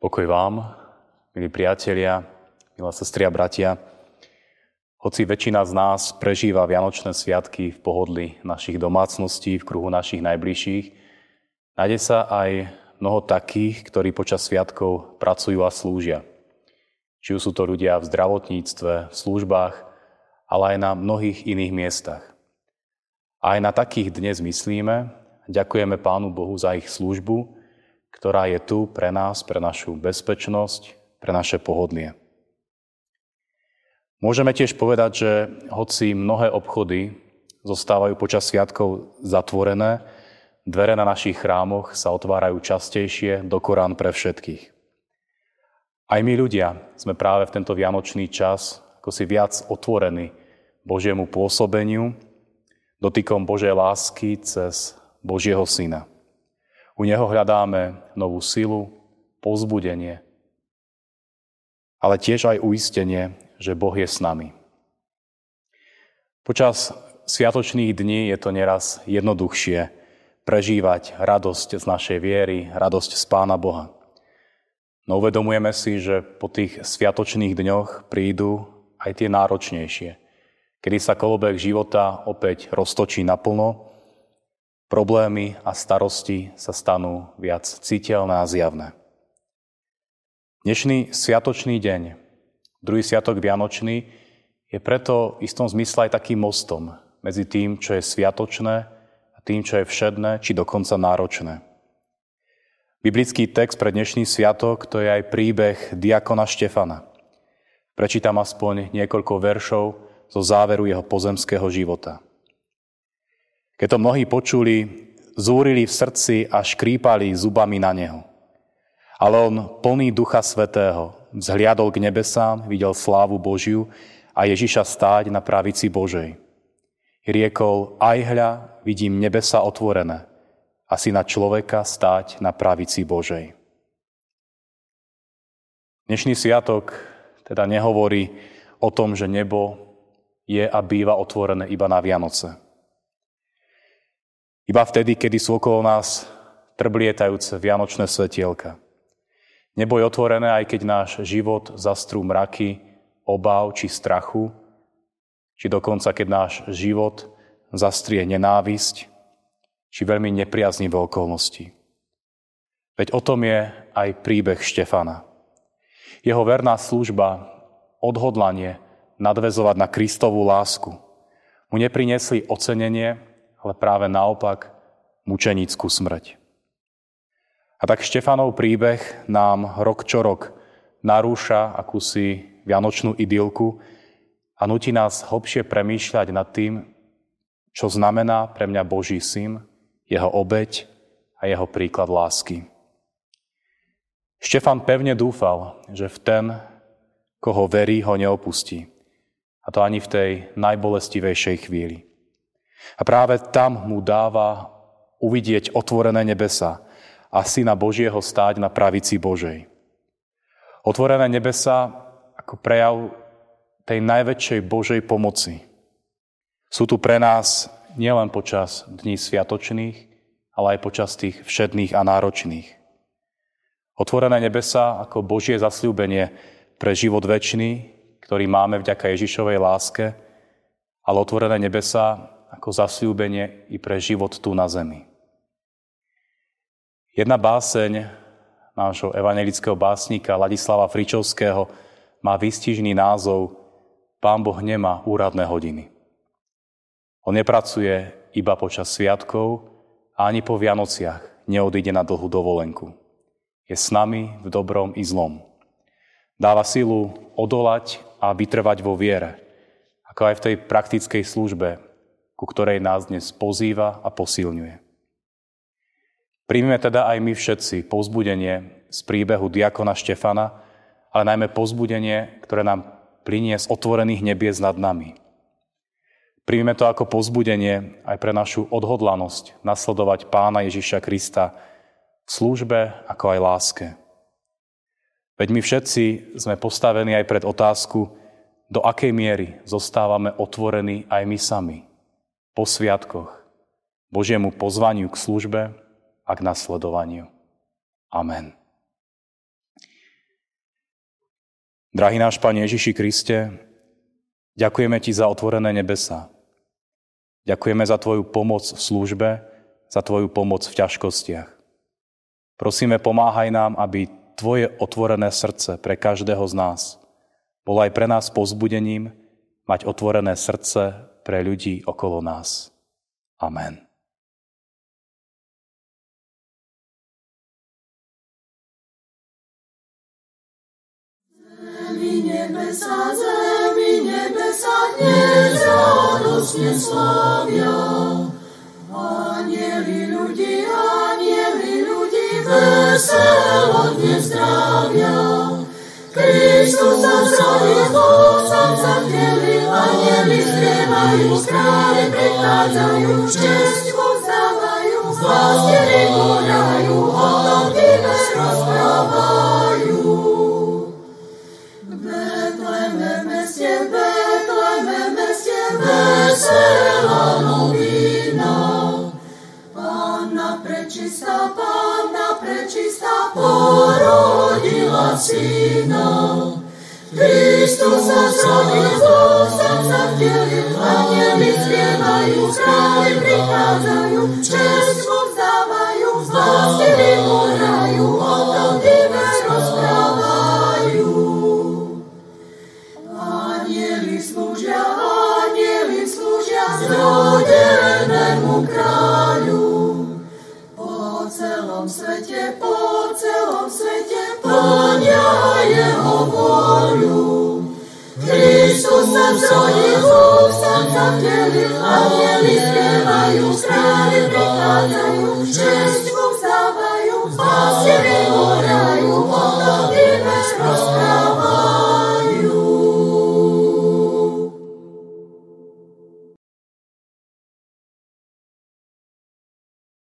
Pokoj vám, milí priatelia, milá sestri a bratia. Hoci väčšina z nás prežíva Vianočné sviatky v pohodli našich domácností, v kruhu našich najbližších, nájde sa aj mnoho takých, ktorí počas sviatkov pracujú a slúžia. Či sú to ľudia v zdravotníctve, v službách, ale aj na mnohých iných miestach. A aj na takých dnes myslíme, ďakujeme Pánu Bohu za ich službu, ktorá je tu pre nás, pre našu bezpečnosť, pre naše pohodlie. Môžeme tiež povedať, že hoci mnohé obchody zostávajú počas sviatkov zatvorené, dvere na našich chrámoch sa otvárajú častejšie do Korán pre všetkých. Aj my ľudia sme práve v tento vianočný čas ako si viac otvorení Božiemu pôsobeniu, dotykom Božej lásky cez Božieho Syna. U Neho hľadáme novú silu, pozbudenie, ale tiež aj uistenie, že Boh je s nami. Počas sviatočných dní je to neraz jednoduchšie prežívať radosť z našej viery, radosť z Pána Boha. No uvedomujeme si, že po tých sviatočných dňoch prídu aj tie náročnejšie, kedy sa kolobek života opäť roztočí naplno Problémy a starosti sa stanú viac citeľné a zjavné. Dnešný sviatočný deň, druhý sviatok Vianočný, je preto v istom zmysle aj takým mostom medzi tým, čo je sviatočné a tým, čo je všedné, či dokonca náročné. Biblický text pre dnešný sviatok to je aj príbeh diakona Štefana. Prečítam aspoň niekoľko veršov zo záveru jeho pozemského života – keď to mnohí počuli, zúrili v srdci a škrípali zubami na neho. Ale on, plný Ducha Svetého, vzhliadol k nebesám, videl slávu Božiu a Ježiša stáť na pravici Božej. Riekol, aj hľa, vidím nebesa otvorené a syna človeka stáť na pravici Božej. Dnešný sviatok teda nehovorí o tom, že nebo je a býva otvorené iba na Vianoce. Iba vtedy, kedy sú okolo nás trblietajúce vianočné svetielka. Nebo je otvorené, aj keď náš život zastrú mraky, obáv či strachu, či dokonca, keď náš život zastrie nenávisť, či veľmi nepriaznivé okolnosti. Veď o tom je aj príbeh Štefana. Jeho verná služba, odhodlanie nadvezovať na Kristovú lásku mu neprinesli ocenenie, ale práve naopak mučenickú smrť. A tak Štefanov príbeh nám rok čo rok narúša akúsi vianočnú idylku a nutí nás hlbšie premýšľať nad tým, čo znamená pre mňa Boží syn, jeho obeď a jeho príklad lásky. Štefan pevne dúfal, že v ten, koho verí, ho neopustí. A to ani v tej najbolestivejšej chvíli. A práve tam mu dáva uvidieť otvorené nebesa a Syna Božieho stáť na pravici Božej. Otvorené nebesa ako prejav tej najväčšej Božej pomoci. Sú tu pre nás nielen počas dní sviatočných, ale aj počas tých všedných a náročných. Otvorené nebesa ako Božie zasľúbenie pre život väčší, ktorý máme vďaka Ježišovej láske, ale otvorené nebesa ako zasľúbenie i pre život tu na zemi. Jedna báseň nášho evangelického básnika Ladislava Fričovského má výstižný názov Pán Boh nemá úradné hodiny. On nepracuje iba počas sviatkov a ani po Vianociach neodíde na dlhú dovolenku. Je s nami v dobrom i zlom. Dáva silu odolať a vytrvať vo viere, ako aj v tej praktickej službe, ku ktorej nás dnes pozýva a posilňuje. Príjmeme teda aj my všetci povzbudenie z príbehu diakona Štefana, ale najmä povzbudenie, ktoré nám plinie z otvorených nebies nad nami. Príjmeme to ako povzbudenie aj pre našu odhodlanosť nasledovať Pána Ježiša Krista v službe ako aj láske. Veď my všetci sme postavení aj pred otázku, do akej miery zostávame otvorení aj my sami po sviatkoch, Božiemu pozvaniu k službe a k nasledovaniu. Amen. Drahý náš Pán Ježiši Kriste, ďakujeme Ti za otvorené nebesa. Ďakujeme za Tvoju pomoc v službe, za Tvoju pomoc v ťažkostiach. Prosíme, pomáhaj nám, aby Tvoje otvorené srdce pre každého z nás bolo aj pre nás pozbudením mať otvorené srdce pre ľudí okolo nás. Amen. Zemi nebesa, zemi nebesa, dnes radosne slavia. Anieli ľudí, anieli ľudí, veselo dnes zdravia. Kristus sa zrodil, Boh sa anieli spievajú, krále prichádzajú, česť mu vzdávajú, zvláštili konajú, o tom divé rozprávajú. Betleme meste, Betleme meste, veselá novina. Pána prečistá, Pána prečistá, porodila syna. Kristus sa zrodil, Boh sám sa vtelil, anieli spievajú, králi prichádzajú, psalmsojechów, samca w